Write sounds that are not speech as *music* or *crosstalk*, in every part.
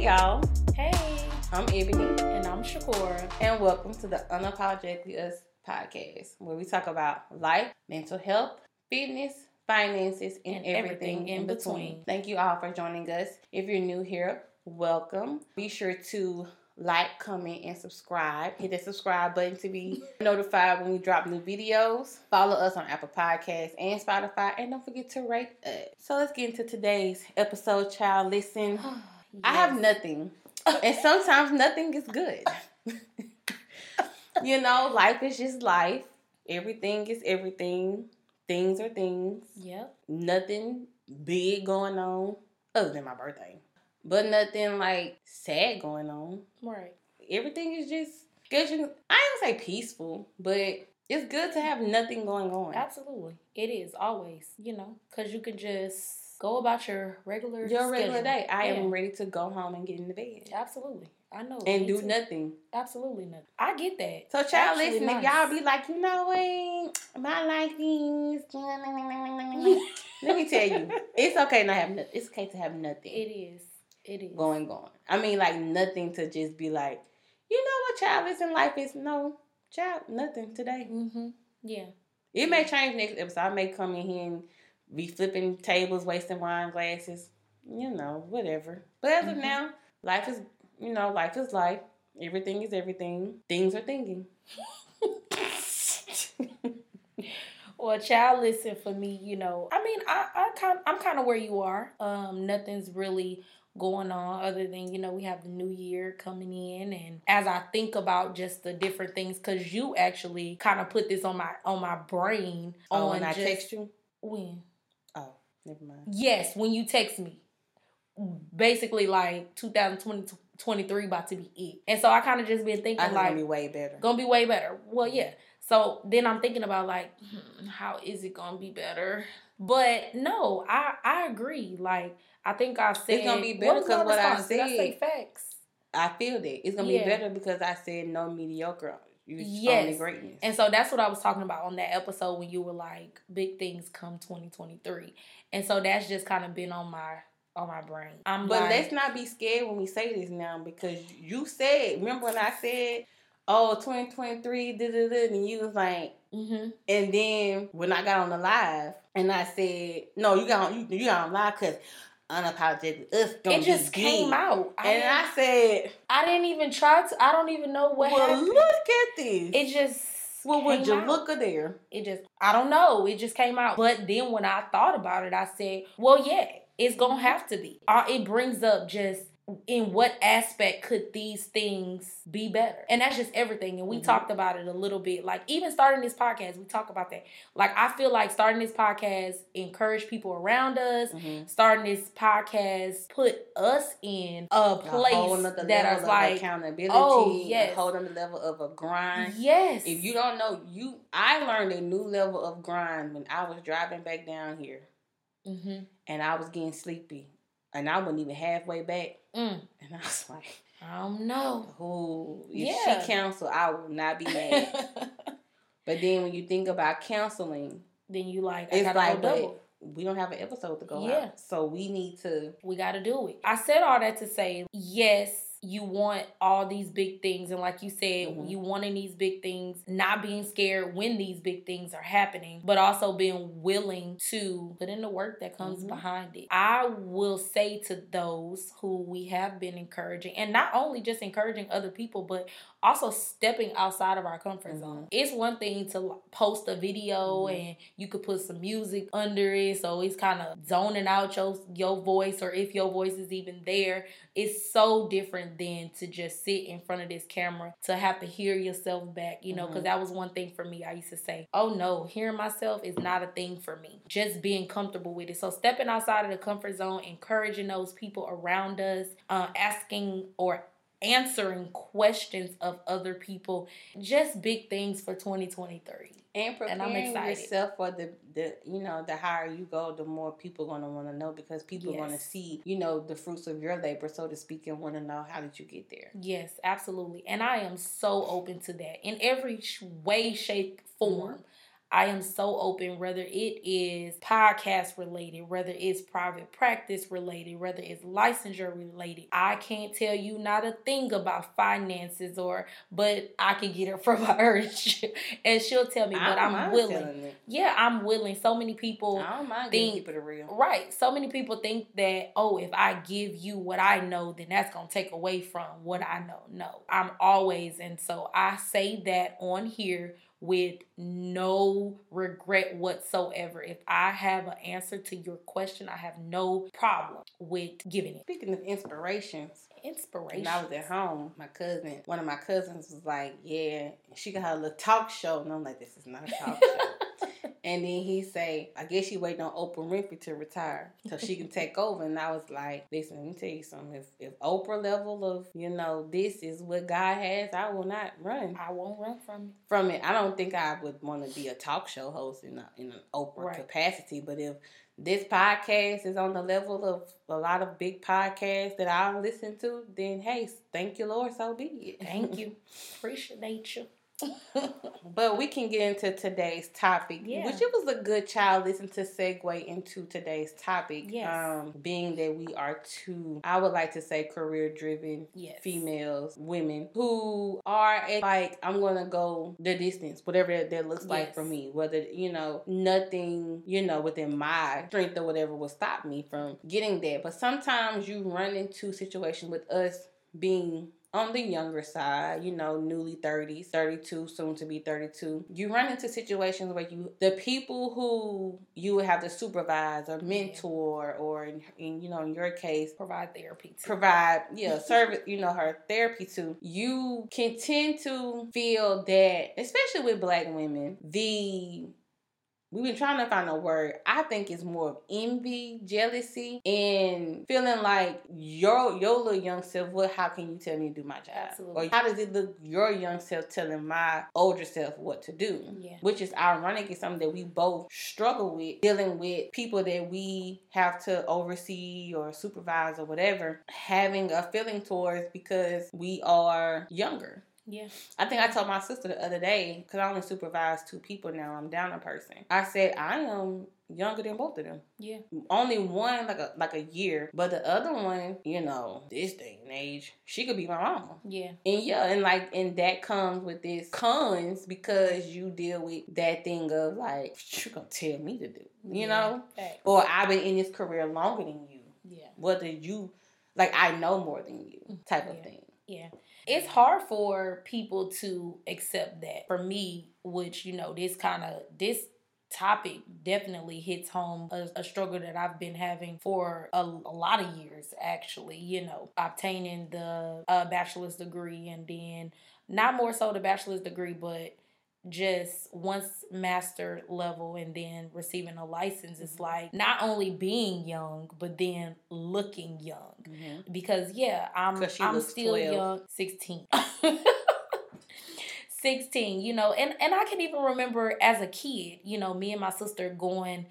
Hey y'all, Hey, I'm Ebony, and I'm Shakora. and welcome to the Unapologetically Us podcast, where we talk about life, mental health, fitness, finances, and, And everything, everything in between. between. Thank you all for joining us. If you're new here, welcome. Be sure to like, comment, and subscribe. Hit the subscribe button to be *laughs* notified when we drop new videos. Follow us on Apple Podcasts and Spotify, and don't forget to rate us. So let's get into today's episode, child. Listen. *sighs* *sighs* *sighs* I have nothing. and sometimes nothing is good. you know, life is just life. Everything is everything. Things are things. Yep. Nothing big going on other than my birthday. But nothing like sad going on. Right. Everything is just good. I gonna say peaceful, but it's good to have nothing going on. Absolutely. It is always, you know, because you can just go about your regular Your regular day. I Yeah. am ready to go home and get in the bed. Absolutely. I know. And do nothing. Absolutely nothing. I get that. So, child, Actually listen, if y'all be like, you know what, my life is. *laughs* Let me tell you, *laughs* it's okay not have nothing. It's okay to have nothing It is. It is. going on. I mean, like nothing to just be like, you know what, child, in life is no, child, nothing today. Mm-hmm. Yeah. It may change next episode. I may come in here and be flipping tables, wasting wine glasses, you know, whatever. But as of Mhm. now, life is, you know, life is life. Everything is everything. Things are thinking. Well, child, listen for me. You know, I mean, I, I kind, I'm kind of where you are. Um, nothing's really going on other than you know we have the new year coming in, and as I think about just the different things, because you actually kind of put this on my on my brain. Oh, on and I just, text you? when. Never mind. Yes, when you text me. Basically, like 2023 about to be it, and so I kind of just been thinking like it'll be way better. gonna be way better. Well, yeah. So then I'm thinking about like, hmm, how is it gonna be better? But no, I I agree. Like I think I said it's gonna be better was my 'cause what I? Did I say said- facts. I feel that it's gonna Yeah. be better because I said no mediocre. You Yes. greatness. And so that's what I was talking about on that episode when you were like, big things come 2023. And so that's just kind of been on my on my brain. I'm but like, let's not be scared when we say this now because you said. Remember when I said, "Oh, 2023," da da da, and you was like, mm-hmm. and then when I got on the live and I said, "No, you got on, you, you got on live because unapologetic us gonna it just came good." out. I, And I said, I didn't even try to. I don't even know what "Well, happened. look at this. It just well, would you out. look at there? It just, I don't know. It just came out. But then when I thought about it, I said, well, yeah, it's going to have to be. Uh, it brings up just in what aspect could these things be better? And that's just everything. And we Mhm. talked about it a little bit. Like, even starting this podcast, we talk about that. Like, I feel like starting this podcast encourage people around us. Mhm. Starting this podcast put us in a A place nother that level of like, accountability. oh, A yes. whole other level of a grind. yes. If you don't know, you I learned a new level of grind when I was driving back down here hmm and I was getting sleepy. And I wasn't even halfway back. Mm, And I was like, I don't know. oh, if Yeah. she counsel, I will not be mad. *laughs* but then when you think about counseling, then you like, I it's like, go but we don't have an episode to go Yeah. out. So we need to We got to do it. I said all that to say, yes, you want all these big things. And like you said, Mhm. you wanting these big things, not being scared when these big things are happening, but also being willing to put in the work that comes Mhm. behind it. I will say to those who we have been encouraging, and not only just encouraging other people, but also stepping outside of our comfort zone. Mhm. It's one thing to post a video Mhm. and you could put some music under it so it's kind of zoning out your your voice or if your voice is even there it's so different than to just sit in front of this camera to have to hear yourself back you know because Mhm. that was one thing for me i used to say oh no hearing myself is not a thing for me just being comfortable with it so stepping outside of the comfort zone encouraging those people around us uh, asking or answering questions of other people just big things for 2023 and preparing I'm excited. yourself for the the you know the higher you go, the more people gonna want to know because people want to see you know the fruits of your labor, so to speak, and want to know how did you get there. Yes, absolutely. And I am so open to that in every sh- way, shape, form. Mm-hmm. I am so open, whether it is podcast related, whether it's private practice related, whether it's licensure related. I can't tell you not a thing about finances or, but I can get it *laughs* from her and she'll tell me, but I'm willing. Yeah, I'm willing. So many people I don't mind think, people the real. Right. So many people think that, oh, if I give you what I know, then that's going to take away from what I know. No, I'm always, and so I say that on here with no regret whatsoever. If I have an answer to your question, I have no problem with giving it. Speaking of inspirations, inspiration. When I was at home, my cousin, one of my cousins was like, Yeah, she got her little talk show. And I'm like, This is not a talk show. *laughs* And then he say, I guess she waiting on Oprah Winfrey to retire so she can take *laughs* over. And I was like, listen, let me tell you something. If, if Oprah level of, you know, this is what God has, I will not run. I won't run from it. From it. I don't think I would want to be a talk show host in, a, in an Oprah right. capacity. But if this podcast is on the level of a lot of big podcasts that I listen to, then hey, thank you, Lord, so be it. Thank you. *laughs* Appreciate you. But we can get into today's topic, yeah. which it was a good child listen to segue into today's topic. Yes. Um, being that we are two, I would like to say career driven yes. females, women who are like, I'm gonna go the distance, whatever that, that looks yes. like for me. Whether you know nothing, you know, within my strength or whatever will stop me from getting there. But sometimes you run into situations with us being on the younger side, you know, newly 30s, 32, soon to be 32, you run into situations where you, the people who you would have to supervise or mentor, or in, in, you know, in your case, provide therapy to. Provide, yeah, *laughs* service, you know, her therapy to, you can tend to feel that, especially with black women, the We've been trying to find a word. I think it's more of envy, jealousy, and feeling like your your little young self. What? How can you tell me to do my job? Absolutely. Or how does it look? Your young self telling my older self what to do. Yeah. Which is ironic. It's something that we both struggle with dealing with people that we have to oversee or supervise or whatever. Having a feeling towards because we are younger. Yeah. I think I told my sister the other day, because I only supervise two people now, I'm down a person. I said, I am younger than both of them. Yeah. Only one like a like a year. But the other one, you know, this day and age, she could be my mama. Yeah. And yeah, and like and that comes with this cons because you deal with that thing of like, what you gonna tell me to do? You yeah. know? Thanks. Or I've been in this career longer than you. Yeah. Whether you like I know more than you mm, type yeah. of thing. Yeah it's hard for people to accept that. For me, which you know, this kind of this topic definitely hits home a, a, struggle that I've been having for a, a, lot of years actually you know obtaining the uh, bachelor's degree and then not more so the bachelor's degree but just once master level and then receiving a license it's mm-hmm. like not only being young but then looking young mm-hmm. because yeah i'm i'm still 12. young 16 *laughs* 16 you know and and i can even remember as a kid you know me and my sister going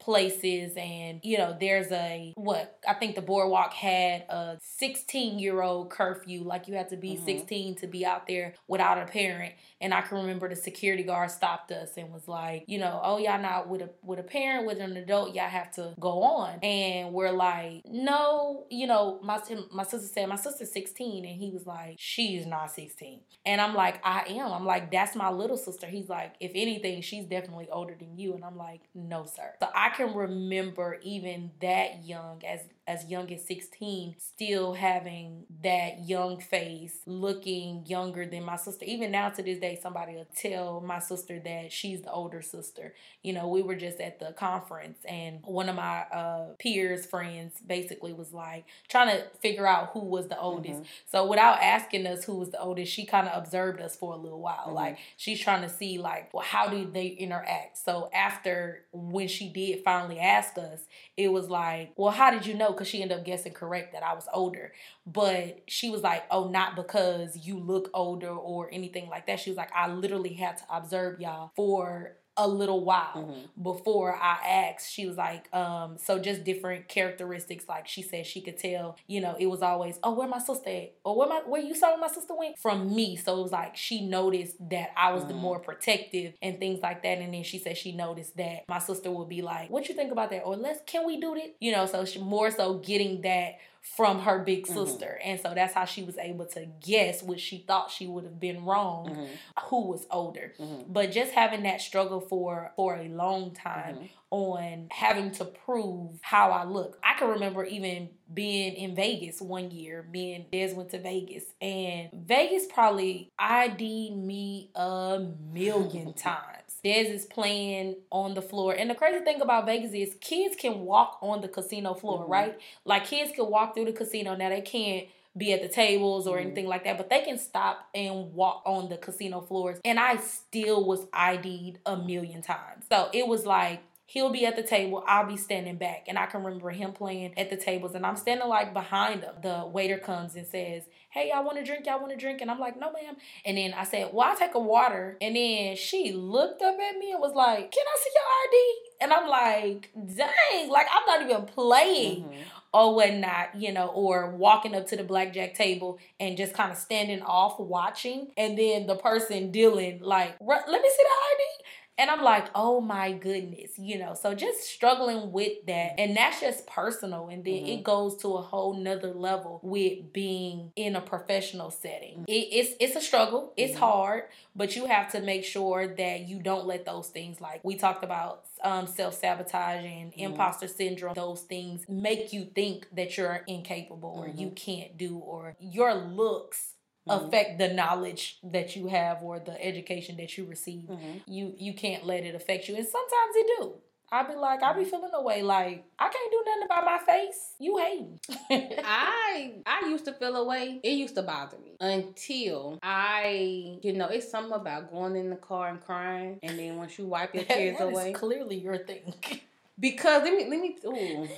places and you know there's a what i think the boardwalk had a 16 year old curfew. Like you had to be mm-hmm. 16 to be out there without a parent. And i can remember the security guard stopped us and was like you know oh y'all not with a with a parent with an adult. Y'all have to go on. And we're like no you know my my sister said my sister's 16 and he was like she's not 16 and i'm like i am. I'm like that's my little sister. He's like if anything she's definitely older than you. And i'm like no sir. So i can remember even that young as as young as 16 still having that young face looking younger than my sister. Even now to this day somebody will tell my sister that she's the older sister. You know we were just at the conference and one of my uh, peers friends basically was like trying to figure out who was the oldest. Mm-hmm. so without asking us who was the oldest she kind of observed us for a little while. Mm-hmm. like she's trying to see like well how do they interact? So after when she did finally ask us it was like well how did you know because she ended up guessing correct that I was older. But she was like, oh, not because you look older or anything like that. She was like, I literally had to observe y'all for a little while Mhm. before I asked. She was like, um, so just different characteristics. Like she said, she could tell, you know, it was always, oh, where my sister at? Or where my where you saw where my sister went from me. So it was like she noticed that I was the Mhm. more protective and things like that. And then she said she noticed that my sister would be like, what you think about that? Or let's can we do that? You know, so she more so getting that from her big Mhm. sister. And so that's how she was able to guess what she thought she would have been wrong, Mhm. who was older Mhm. but just having that struggle for for a long time Mhm. on having to prove how I look. I can remember even being in Vegas one year. Me and Des went to Vegas, and Vegas probably ID'd me a million *laughs* times. Des is playing on the floor, and the crazy thing about Vegas is kids can walk on the casino floor, Mhm. right? Like kids can walk through the casino. Now they can't be at the tables or Mhm. anything like that, but they can stop and walk on the casino floors. And I still was ID'd a million times. So it was like he'll be at the table, I'll be standing back. And I can remember him playing at the tables and I'm standing like behind him. The waiter comes and says, Hey, y'all want to drink? Y'all want to drink? And I'm like, No, ma'am. And then I said, Well, I'll take a water. And then she looked up at me and was like, Can I see your ID? And I'm like, dang, like I'm not even playing Mhm. or whatnot, you know, or walking up to the blackjack table and just kind of standing off watching, and then the person dealing like, let me see the ID. And I'm like, oh my goodness, you know. So just struggling with that. And that's just personal. And then Mhm. it goes to a whole nother level with being in a professional setting. It, it's it's a struggle. It's Mhm. hard, but you have to make sure that you don't let those things like we talked about um, self-sabotage and Mhm. imposter syndrome those things make you think that you're incapable or you Mhm. can't do or your looks Mhm. affect the knowledge that you have or the education that you receive. Mhm. you you can't let it affect you. And sometimes it do. I be like i be feeling away like i can't do nothing about my face. You hating. *laughs* I I used to feel away. It used to bother me until I, you know, it's something about going in the car and crying, and then once you wipe your tears away, clearly your thing *laughs* because let me let me. Ooh.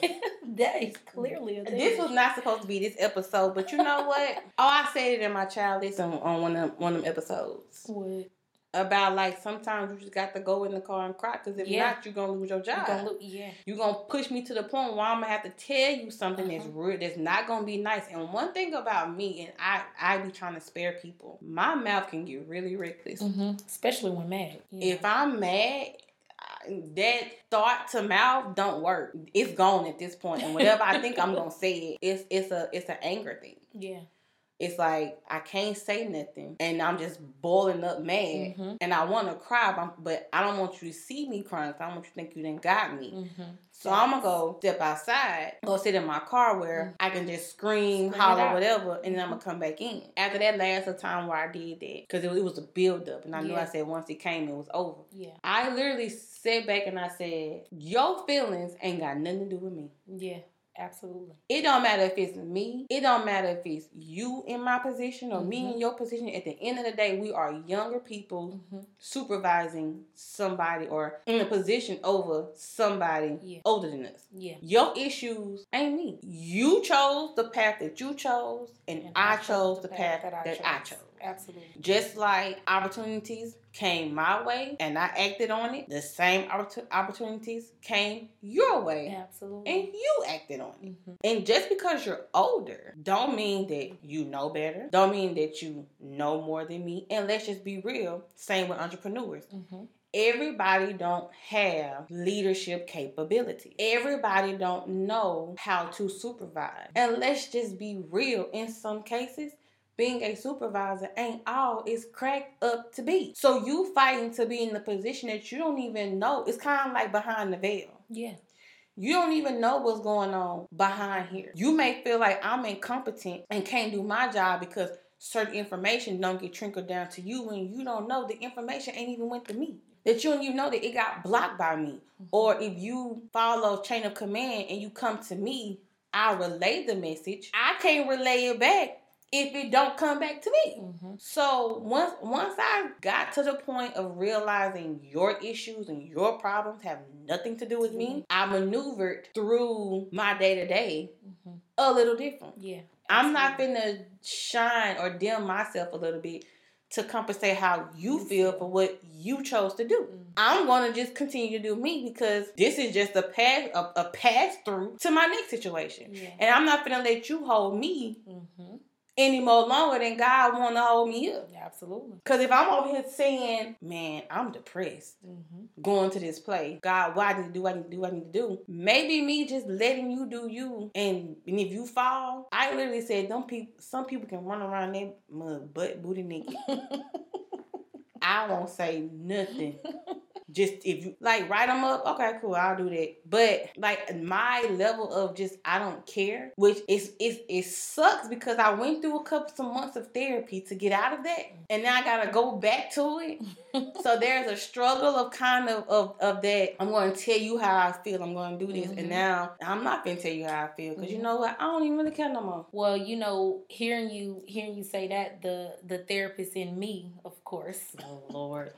*laughs* that is clearly a thing This was not supposed to be this episode, but you know what? *laughs* Oh, I said it in my child listen on one of one of them episodes what about like sometimes you just got to go in the car and cry because if Yeah. not, you're gonna lose your you job. gonna look yeah you're gonna push me to the point where I'm gonna have to tell you something that's Uh-huh. real that's not gonna be nice. And one thing about me, and I I be trying to spare people, my mouth can get really reckless. hmm especially when mad yeah. If I'm mad, I- that thought to mouth don't work. It's gone at this point, and whatever I think I'm gonna say, it, it's it's a it's an anger thing. yeah It's like I can't say nothing, and I'm just boiling up mad, Mhm. and I want to cry, but- I don't want you to see me crying. I don't want you to think you didn't got me. hmm So I'm gonna go step outside, go sit in my car where I can just scream, Scream holler, whatever, and then I'm gonna come back in. After that last time where I did that, because it, was- it was a build up, and I knew Yeah. I said once it came, it was over. yeah I literally sat back and I said, Your feelings ain't got nothing to do with me. yeah absolutely It don't matter if it's me. It don't matter if it's you in my position or me Mhm. in your position. At the end of the day, we are younger people hmm supervising somebody or in a position over somebody Yeah. older than us. yeah Your issues ain't me. You chose the path that you chose, and, And I chose the path that I chose. absolutely Just like opportunities came my way and I acted on it, the same opportunities came your way absolutely and you acted on it. hmm And just because you're older, don't mean that you know better. Don't mean that you know more than me. And let's just be real. Same with entrepreneurs. hmm Everybody don't have leadership capability. Everybody don't know how to supervise. And let's just be real. In some cases, being a supervisor ain't all it's cracked up to be. So you fighting to be in the position that you don't even know. It's kind of like behind the veil. yeah You don't even know what's going on behind here. You may feel like I'm incompetent and can't do my job because certain information don't get trickled down to you and you don't know the information ain't even went to me. That you don't even know that it got blocked by me. Mm-hmm. Or if you follow chain of command and you come to me, I relay the message. I can't relay it back if it don't come back to me. hmm So once once I got to the point of realizing your issues and your problems have nothing to do with me, I maneuvered through my day to day a little different. yeah I'm not gonna shine or dim myself a little bit to compensate how you feel for what you chose to do. Mm-hmm. I'm gonna just continue to do me because this is just a pass a, a pass through to my next situation, yeah. and I'm not gonna let you hold me. Mm-hmm any more longer than God want to hold me up. Absolutely. Because if I'm over here saying, man, I'm depressed mm-hmm. going to this place, God, what I need to do, what I need to do, what I need to do. Maybe me just letting you do you. And, and if you fall, I literally said, don't people, some people can run around their mud butt booty naked. *laughs* I won't say nothing *laughs* just if you like write them up, okay, cool, I'll do that. But like my level of just I don't care, which is is it sucks because I went through a couple some months of therapy to get out of that, and now I gotta go back to it. *laughs* so there's a struggle of kind of of, of that. I'm going to tell you how I feel. I'm going to do this, mm-hmm. and now I'm not going to tell you how I feel because mm-hmm. you know what? I don't even really care no more. Well, you know, hearing you hearing you say that the the therapist in me, of course. Oh Lord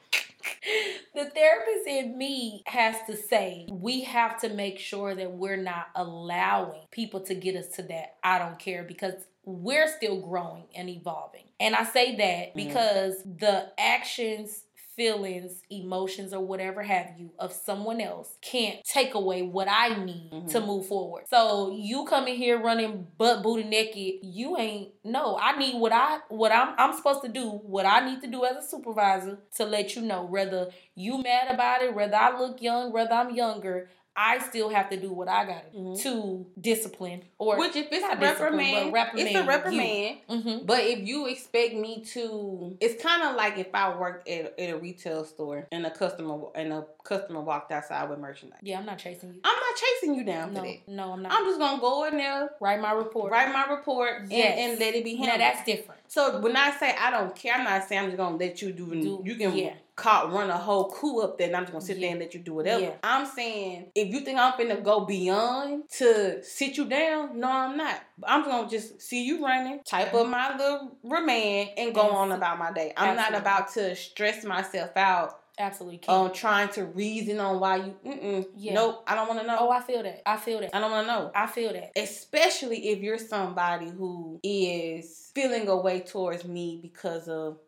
*laughs* the therapist in me has to say we have to make sure that we're not allowing people to get us to that I don't care because we're still growing and evolving. And I say that mm-hmm. because mm. the actions feelings, emotions, or whatever have you of someone else can't take away what I need mm-hmm. to move forward. So you coming here running butt booty naked, you ain't no. I need what I what I'm I'm supposed to do, what I need to do as a supervisor to let you know whether you mad about it, whether I look young, whether I'm younger. I still have to do what I got to mm-hmm. to discipline or which if it's a reprimand, reprimand, it's a reprimand. Mm-hmm. But if you expect me to, it's kind of like if I worked at, at a retail store and a customer and a customer walked outside with merchandise. Yeah, I'm not chasing you. I'm not chasing you down no. No, I'm not. I'm just gonna go in there, write my report, write my report, yes. and, and let it be handled. Now that's different. So when I say I don't care, I'm not saying I'm just gonna let you do. do you can yeah caught run a whole coup up there and I'm just gonna sit yeah. there and let you do whatever. Yeah. I'm saying if you think I'm gonna go beyond to sit you down, no, I'm not. I'm gonna just see you running, type up my little remand, and go on about my day. I'm Absolutely. not about to stress myself out. Absolutely. On um, trying to reason on why you. Mm-mm. Yeah. Nope. I don't want to know. Oh, I feel that. I feel that. I don't want to know. I feel that. Especially if you're somebody who is feeling a way towards me because of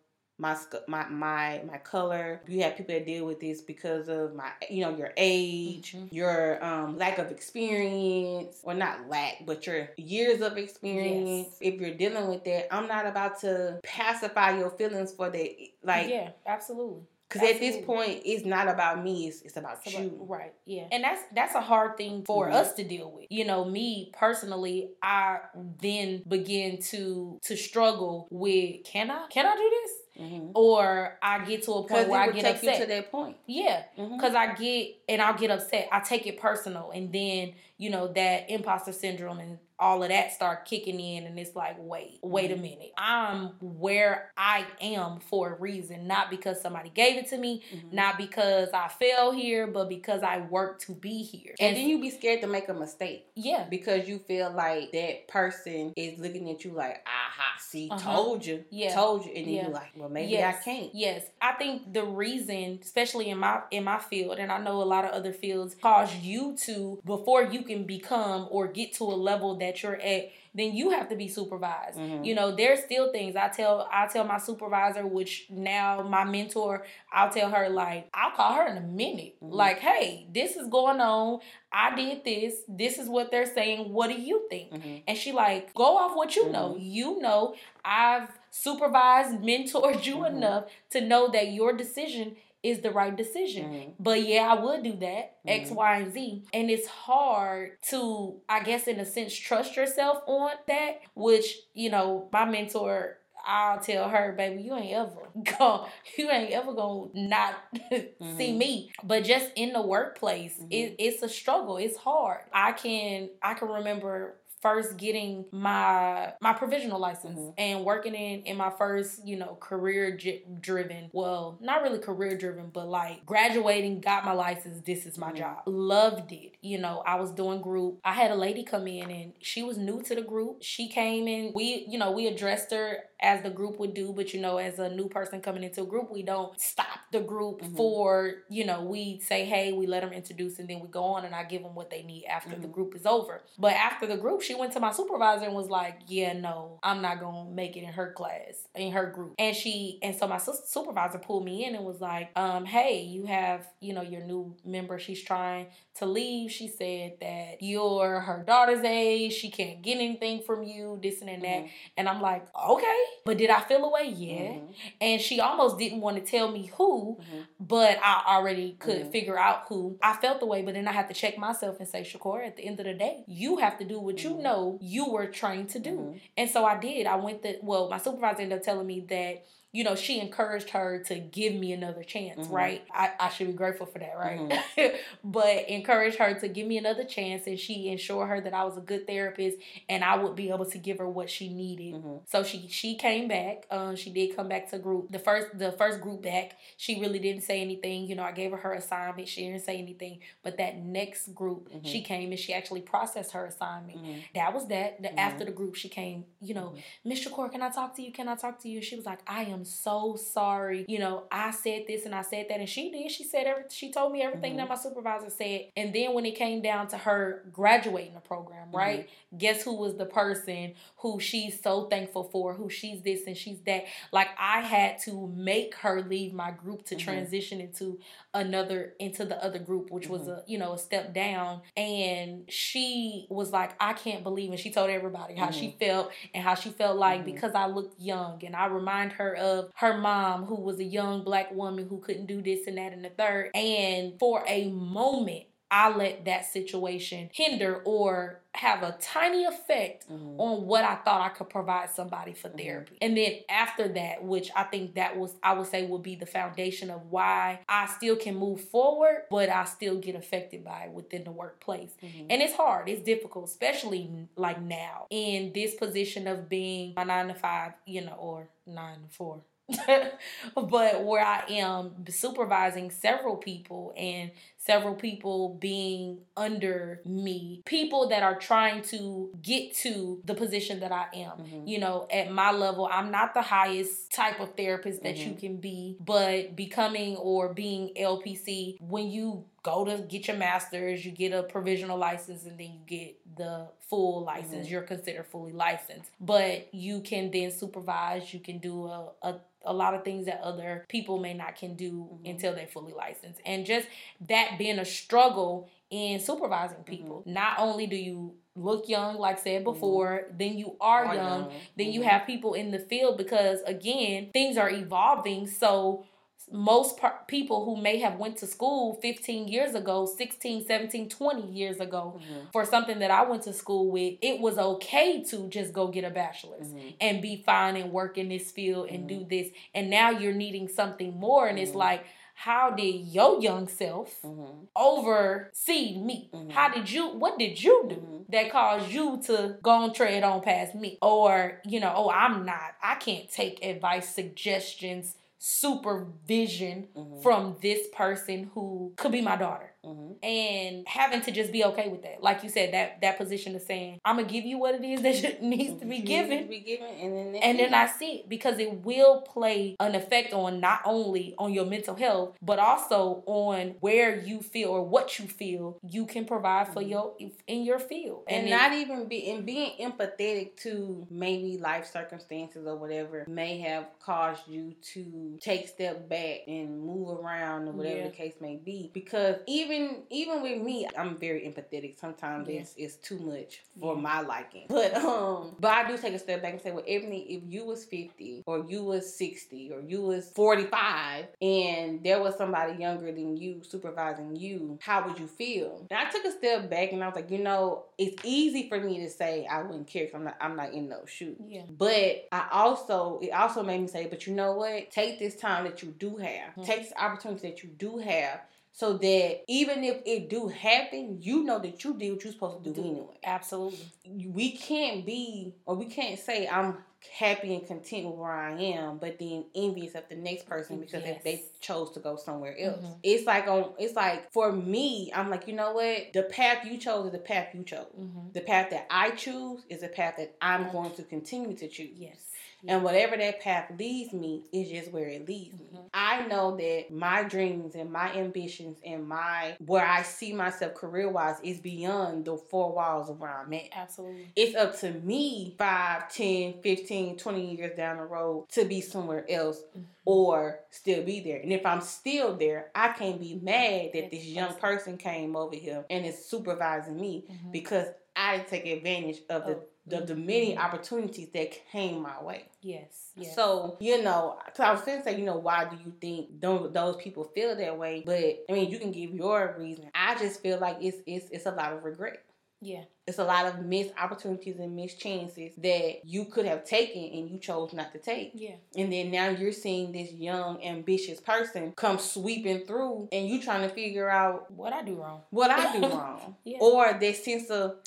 my my my my color. You have people that deal with this because of my you know your age, mm-hmm. your um, lack of experience, or not lack, but your years of experience. Yes. If you're dealing with that, I'm not about to pacify your feelings for that. Like yeah, absolutely. Because at this point, it's not about me; it's, it's about it's you. About, right? Yeah, and that's that's a hard thing for mm-hmm. us to deal with. You know, me personally, I then begin to to struggle with: Can I? Can I do this? Mm-hmm. Or I get to a point where I get upset. to that point. Yeah, because mm-hmm. I get and I'll get upset. I take it personal, and then you know that imposter syndrome and all of that start kicking in and it's like wait wait a mm-hmm. minute i'm where i am for a reason not because somebody gave it to me mm-hmm. not because i fell here but because i worked to be here and, and then you be scared to make a mistake yeah because you feel like that person is looking at you like aha see uh-huh. told you yeah told you and then yeah. you're like well maybe yes. i can't yes i think the reason especially in my in my field and i know a lot of other fields cause you to before you can become or get to a level that you're at then you have to be supervised. Mm-hmm. You know, there's still things I tell I tell my supervisor, which now my mentor, I'll tell her like I'll call her in a minute. Mm-hmm. Like, hey, this is going on. I did this. This is what they're saying. What do you think? Mm-hmm. And she like, go off what you know. Mm-hmm. You know, I've supervised, *laughs* mentored you mm-hmm. enough to know that your decision is the right decision. Mm-hmm. But yeah, I would do that, mm-hmm. X, Y, and Z. And it's hard to, I guess, in a sense, trust yourself on that, which, you know, my mentor I'll tell her, baby, you ain't ever *laughs* go, you ain't ever gonna not *laughs* mm-hmm. see me. But just in the workplace, mm-hmm. it, it's a struggle. It's hard. I can I can remember first getting my my provisional license mm-hmm. and working in in my first you know career j- driven well not really career driven but like graduating got my license this is my mm-hmm. job. Loved it. You know i was doing group. I had a lady come in and she was new to the group. She came in. We you know we addressed her as the group would do but you know as a new person coming into a group we don't stop the group Mhm. for you know we say hey we let them introduce and then we go on and I give them what they need after the Mhm. group is over. But after the group, she went to my supervisor and was like, "Yeah, no, I'm not gonna make it in her class in her group." And she and so my su- supervisor pulled me in and was like, um, "Hey, you have you know your new member. She's trying to leave. She said that you're her daughter's age. She can't get anything from you. This and that." Mhm. And I'm like, "Okay, but did I feel away? Yeah." Mhm. And she almost didn't want to tell me who, Mhm. but I already could Mhm. figure out who. I felt the way, but then I had to check myself and say, Shakur, at the end of the day, you have to do what you Mhm. know you were trained to do. Mhm. And so I did. I went to, well, my supervisor ended up telling me that, you know, she encouraged her to give me another chance, Mhm. right? I, I should be grateful for that, right? Mm-hmm. *laughs* but encouraged her to give me another chance and she ensured her that I was a good therapist and I would be able to give her what she needed. Mhm. So she she came back. Um, she did come back to group the first the first group back. She really didn't say anything. You know, I gave her her assignment. She didn't say anything. But that next group, Mhm. she came and she actually processed her assignment. Mhm. That was that. The, Mhm. After the group, she came. You know, Mr. Core, can I talk to you? Can I talk to you? She was like, I am so sorry. You know, I said this and I said that, and she did. She said every. She told me everything Mhm. that my supervisor said. And then when it came down to her graduating the program, right? Guess who was the person who she's so thankful for? Who she's this and she's that. Like I had to make her leave my group to Mhm. transition into another into the other group which was Mhm. a you know a step down and she was like i can't believe and she told everybody how she felt and how she felt like because i looked young and i remind her of her mom who was a young black woman who couldn't do this and that and the third. And for a moment i let that situation hinder or have a tiny effect Mhm. on what I thought I could provide somebody for Mhm. therapy. And then after that, which I think that was I would say would be the foundation of why I still can move forward, but I still get affected by it within the workplace. Mhm. And it's hard, it's difficult, especially like now in this position of being a nine to five, you know, or nine to four. *laughs* but where I am supervising several people and several people being under me, people that are trying to get to the position that I am. Mhm. You know, at my level, I'm not the highest type of therapist that you Mhm. can be, but becoming or being LPC, when you go to get your master's, you get a provisional license, and then you get the full license. Mhm. You're considered fully licensed, but you can then supervise. You can do a, a a lot of things that other people may not can do Mhm. until they're fully licensed, and just that being a struggle in supervising people. Not only do you look young, like said before, then you are Are young, then you Mhm. have people in the field because again things are evolving so most par- people who may have went to school 15 years ago 16 17 20 years ago Mhm. for something that i went to school with it was okay to just go get a bachelor's Mhm. and be fine and work in this field and do Mhm. this and now you're needing something more and it's Mhm. like how did your young self Mhm. oversee me? Mhm. How did you, what did you do Mhm. that caused you to go and tread on past me? Or, you know, oh, I'm not, I can't take advice, suggestions, supervision Mhm. from this person who could be my daughter. Mhm. And having to just be okay with that. Like you said, that that position of saying, I'm gonna give you what it is that *laughs* needs to be given to be given, and then and then. I see it because it will play an effect on not only on your mental health, but also on where you feel or what you feel you can provide for Mhm. your in your field. and, it- not even be and being empathetic to maybe life circumstances or whatever may have caused you to take step back and move around or whatever Yeah. the case may be because even even even with me i'm very empathetic sometimes Yeah. it's it's too much for Yeah. my liking *laughs* but um but i do take a step back and say well Ebony, if you was 50 or you was 60 or you was 45 and there was somebody younger than you supervising you how would you feel and i took a step back and i was like you know it's easy for me to say i wouldn't care 'cause i'm not i'm not in those shoes yeah. but I also it also made me say, but you know what? Take this time that you do have. Mhm. Take this opportunity that you do have so that even if it do happen, you know that you did what you're supposed to do Do- anyway. Absolutely. We can't be or we can't say I'm happy and content with where I am, but then envious of the next person because if they chose to go somewhere else. Mhm. It's like on it's like for me, I'm like, you know what? The path you chose is the path you chose. hmm The path that I choose is the path that I'm going to continue to choose. Yes. And whatever that path leads me is just where it leads me. Mhm. I know that my dreams and my ambitions and my where I see myself career wise is beyond the four walls of where I'm at. Absolutely. It's up to me 5, 10, 15, 20 years down the road to be somewhere else Mhm. or still be there. And if I'm still there, I can't be mad that this young person. came over here and is supervising me Mhm. because I didn't take advantage of the, Of- the, the many Mhm. opportunities that came my way. Yes. yes. So, you know, cause I was going to say, you know, why do you think those, those people feel that way? But, I mean, you can give your reason. I just feel like it's, it's, it's a lot of regret. yeah. It's a lot of missed opportunities and missed chances that you could have taken and you chose not to take. Yeah. And then now you're seeing this young, ambitious person come sweeping through and you trying to figure out What I do wrong. what I do *laughs* wrong. Yeah. Or that sense of,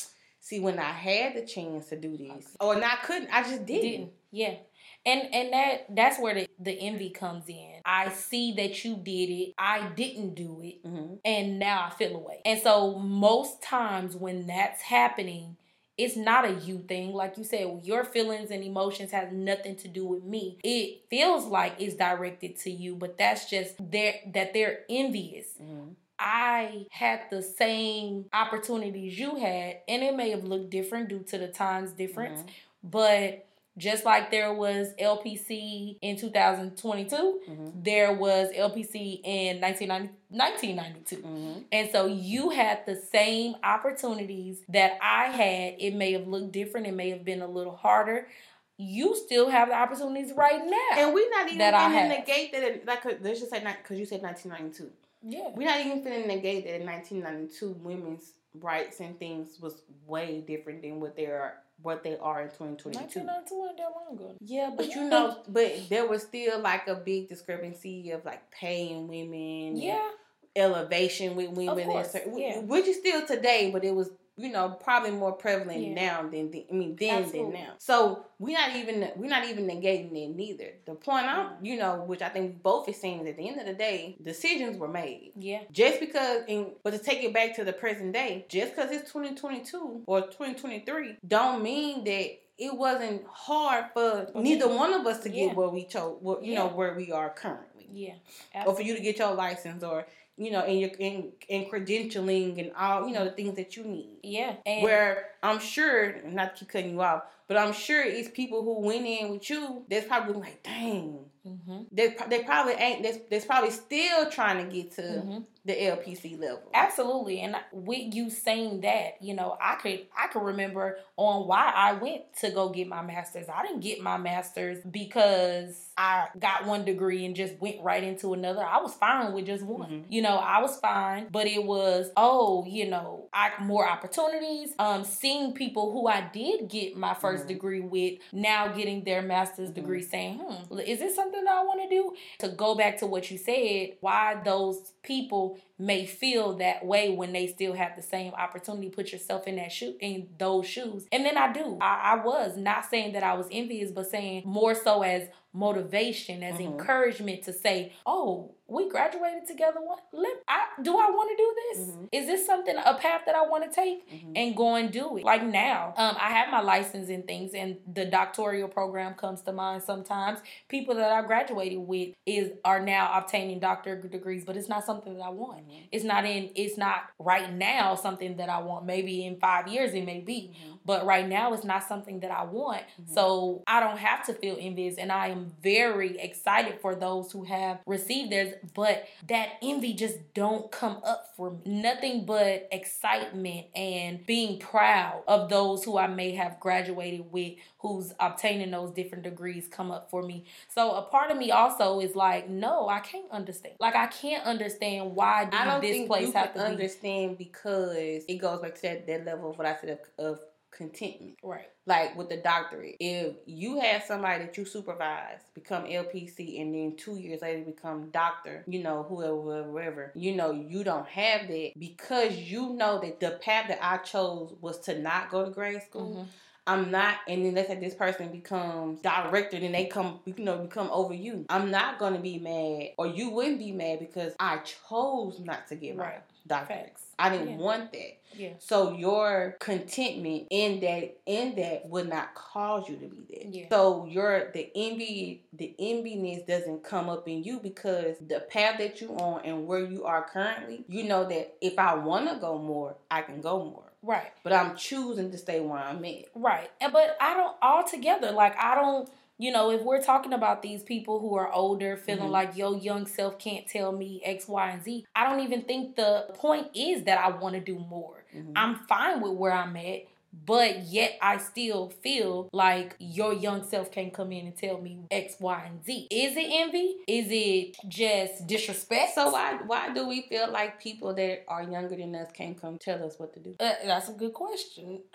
see, when I had the chance to do this, or and I couldn't, I just didn't. didn't. Yeah. And and that that's where the, the envy comes in. I see that you did it. I didn't do it. hmm And now I feel away. And so most times when that's happening, it's not a you thing. Like you said, your feelings and emotions has nothing to do with me. It feels like it's directed to you, but that's just their that they're envious. hmm I had the same opportunities you had, and it may have looked different due to the times difference. Mhm. But just like there was LPC in 2022, hmm there was LPC in 1990, 1992. hmm And so you had the same opportunities that I had. It may have looked different, it may have been a little harder. You still have the opportunities right now. And we're not even That I finna have. negate that. It, like, let's just say, because you said 1992. Yeah. We're not even finna negate that in 1992, women's rights and things was way different than what they are, what they are in 2022. 1992 wasn't that long ago. Yeah, but you know, *laughs* but there was still like a big discrepancy of like paying women, Yeah. elevation with women, and yeah. which is still today, but it was you know probably more prevalent Yeah. now than the, I mean then Absolutely. than now. So we're not even we're not even negating it neither. The point I'm you know which I think both is saying is at the end of the day decisions were made. Yeah. Just because, and, but to take it back to the present day, just because it's 2022 or 2023, don't mean that it wasn't hard for neither one of us to get Yeah. where we chose, where, you know, where we are currently, Yeah. or for you to get your license, or you know, in your in, in credentialing and all, you know, the things that you need. Yeah. And Where I'm sure, not to keep cutting you off, but I'm sure it's people who went in with you that's probably like, dang, Mhm. they, they probably ain't, that's, that's probably still trying to get to Mhm. the LPC level. Absolutely, and with you saying that, you know, I could I could remember on why I went to go get my master's. I didn't get my master's because I got one degree and just went right into another. I was fine with just one. Mhm. You know, I was fine, but it was oh, you know, I more opportunities. Um, seeing people who I did get my 1st Mhm. degree with now getting their master's Mhm. degree, saying, hmm, is this something that I want to do? To go back to what you said, why those people may feel that way when they still have the same opportunity. Put yourself in that shoe in those shoes. And then I do. I, I was not saying that I was envious, but saying more so as motivation, as Mhm. encouragement to say, oh, we graduated together. What let I do I want to do this? Mhm. Is this something a path that I want to take? Mhm. and go and do it. Like now, um, I have my license and things, and the doctoral program comes to mind sometimes. People that I graduated with is are now obtaining doctor degrees, but it's not something that I want. Mhm. It's not in. It's not right now something that I want. Maybe in five years it may be, Mhm. but right now it's not something that I want. Mhm. So I don't have to feel envious, and I am very excited for those who have received theirs. But that envy just don't come up for me. Nothing but excitement and being proud of those who I may have graduated with, who's obtaining those different degrees, come up for me. So a part of me also is like, no, I can't understand. Like I can't understand why do I don't this place have to be understand because it goes back to that, that level of what I said of, of contentment. right. Like with the doctorate, if you had somebody that you supervise become LPC and then two years later become doctor, you know, whoever, whoever, you know, you don't have that because you know that the path that I chose was to not go to grade school. Mhm. I'm not, and then let's say this person becomes director, then they come, you know, become over you. I'm not gonna be mad, or you wouldn't be mad because I chose not to get my Right. doctorate. Facts. I didn't Yeah. want that. Yeah. So your contentment in that in that would not cause you to be there. Yeah. So your the envy the enviness doesn't come up in you because the path that you on and where you are currently, you know that if I want to go more, I can go more. Right. But I'm choosing to stay where I'm at. Right. And but I don't altogether like I don't you know, if we're talking about these people who are older, feeling Mhm. like your young self can't tell me X, Y, and Z, I don't even think the point is that I want to do more. Mhm. I'm fine with where I'm at, but yet I still feel like your young self can come in and tell me X, Y, and Z. Is it envy? Is it just disrespect? So why why do we feel like people that are younger than us can't come tell us what to do? Uh, that's a good question. *laughs*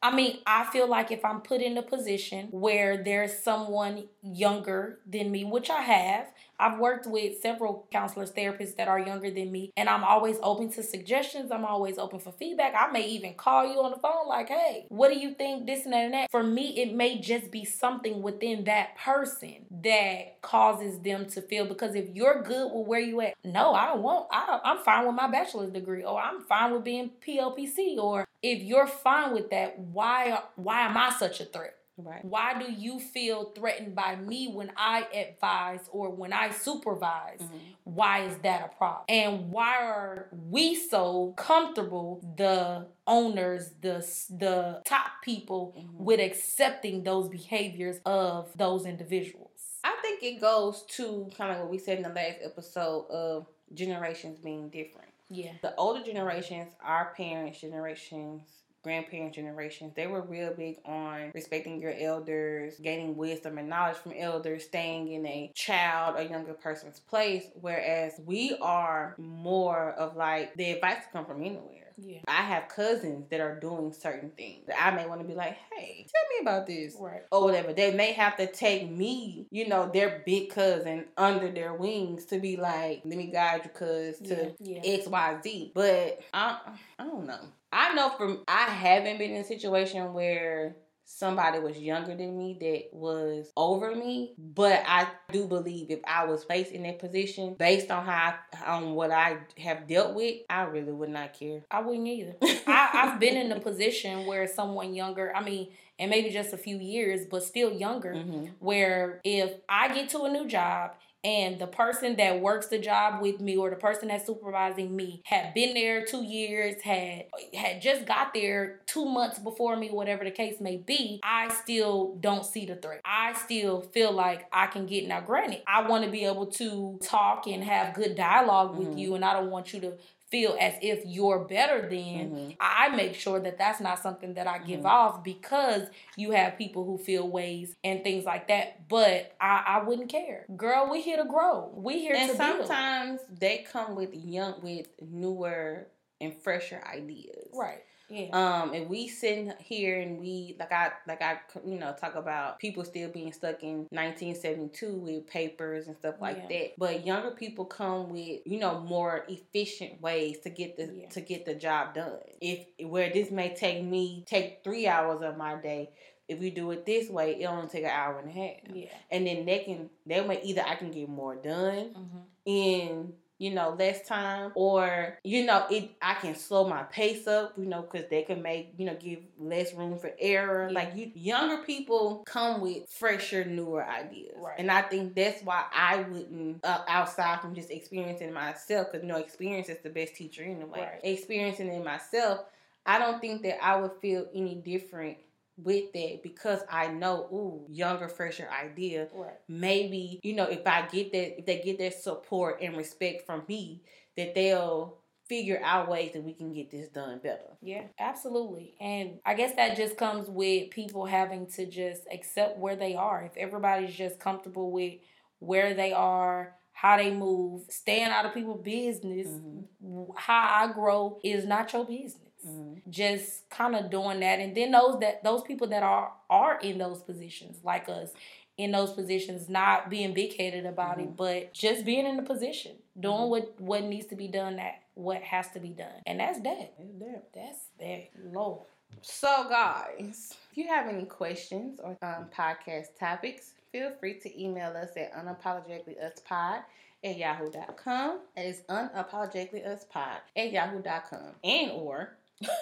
I mean, I feel like if I'm put in a position where there's someone younger than me, which I have, I've worked with several counselors, therapists that are younger than me, and I'm always open to suggestions. I'm always open for feedback. I may even call you on the phone, like, hey, what do you think? This and that and that. For me, it may just be something within that person that causes them to feel because if you're good with where you at, no, I don't want, I, I'm fine with my bachelor's degree, or I'm fine with being PLPC, or if you're fine with that, why why am I such a threat? Right. Why do you feel threatened by me when I advise or when I supervise? Mhm. Why is that a problem? And why are we so comfortable, the owners, the the top people, Mhm. with accepting those behaviors of those individuals? I think it goes to kind of what we said in the last episode of generations being different. Yeah. The older generations, our parents' generations, grandparents' generations, they were real big on respecting your elders, gaining wisdom and knowledge from elders, staying in a child or younger person's place. Whereas we are more of like the advice to come from anywhere. Yeah. I have cousins that are doing certain things that I may want to be like, hey, tell me about this Right. or whatever. They may have to take me, you know, their big cousin under their wings to be like, let me guide you, cuz to Yeah. X, Y, Z. But I, I don't know. I know from I haven't been in a situation where somebody was younger than me that was over me, but I do believe if I was placed in that position based on how I, on what I have dealt with, I really would not care. I wouldn't either. *laughs* I, I've been in a position where someone younger, I mean, and maybe just a few years, but still younger, Mhm. where if I get to a new job and the person that works the job with me or the person that's supervising me had been there two years, had had just got there two months before me, whatever the case may be, I still don't see the threat. I still feel like I can get now granted, I want to be able to talk and have good dialogue with Mhm. you and I don't want you to feel as if you're better than Mhm. I make sure that that's not something that I give Mhm. off because you have people who feel ways and things like that. But I, I wouldn't care. Girl, we here to grow. We here And to build. sometimes they come with young, with newer and fresher ideas. Right. Yeah. Um, and we sitting here and we like I like I you know talk about people still being stuck in 1972 with papers and stuff like Yeah. that. But younger people come with you know more efficient ways to get the Yeah. to get the job done. If where this may take me take three hours of my day. If we do it this way, it only take an hour and a half, yeah. and then they can they may either I can get more done hmm in you know less time or you know it i can slow my pace up you know because they can make you know give less room for error Yeah. like you younger people come with fresher newer ideas Right. and i think that's why i wouldn't uh, outside from just experiencing myself because you know experience is the best teacher anyway Right. experiencing it myself i don't think that i would feel any different with that because i know ooh younger fresher idea Right. maybe you know if i get that if they get that support and respect from me that they'll figure out ways that we can get this done better Yeah, absolutely. And I guess that just comes with people having to just accept where they are. If everybody's just comfortable with where they are, how they move, staying out of people's business, Mhm. how I grow is not your business. Mhm. Just kind of doing that, and then those that those people that are are in those positions, like us, in those positions, not being big headed about it, Mhm. but just being in the position, doing Mhm. what what needs to be done, that what has to be done, and that's that. It's there. That's that low. so guys if you have any questions or um, podcast topics feel free to email us at unapologeticallyuspod at yahoo.com. That is unapologetically us pod at yahoo.com. And or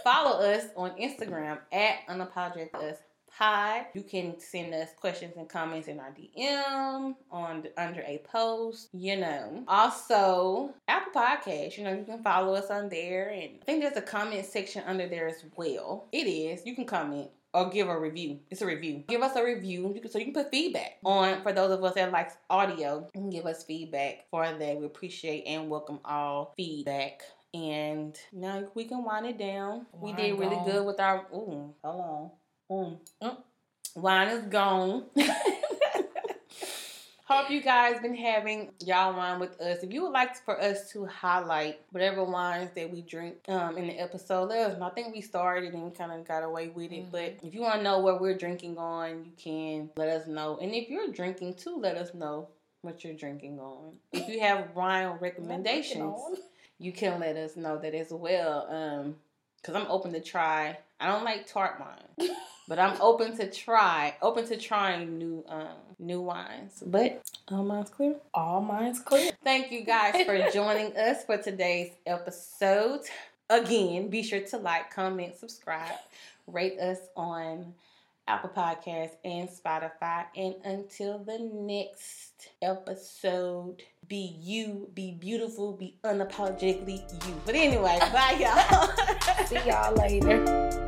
follow us on Instagram at unapologetically us pod. You can send us questions and comments in our DM on under a post. You know. Also, Apple Podcast. You know, you can follow us on there, and I think there's a comment section under there as well. It is. You can comment or give a review. It's a review. Give us a review so you can put feedback on for those of us that likes audio. You can give us feedback for that. We appreciate and welcome all feedback. And now we can wind it down. we did really gone. good with our. Ooh, hold on. Mm. Mm. Wine is gone. *laughs* Hope you guys been having y'all wine with us. If you would like for us to highlight whatever wines that we drink um, in the episode, let us know. I think we started and we kind of got away with it. Mhm. But if you want to know what we're drinking on, you can let us know. And if you're drinking too, let us know what you're drinking on. If you have wine recommendations, you can let us know that as well. Um, cause I'm open to try. I don't like tart wine, *laughs* but I'm open to try, open to trying new um new wines. But all mine's clear. All mine's clear. Thank you guys for *laughs* joining us for today's episode. Again, be sure to like, comment, subscribe, rate us on Apple Podcasts and Spotify. And until the next episode, be you, be beautiful, be unapologetically you. But anyway, bye y'all. *laughs* See y'all later.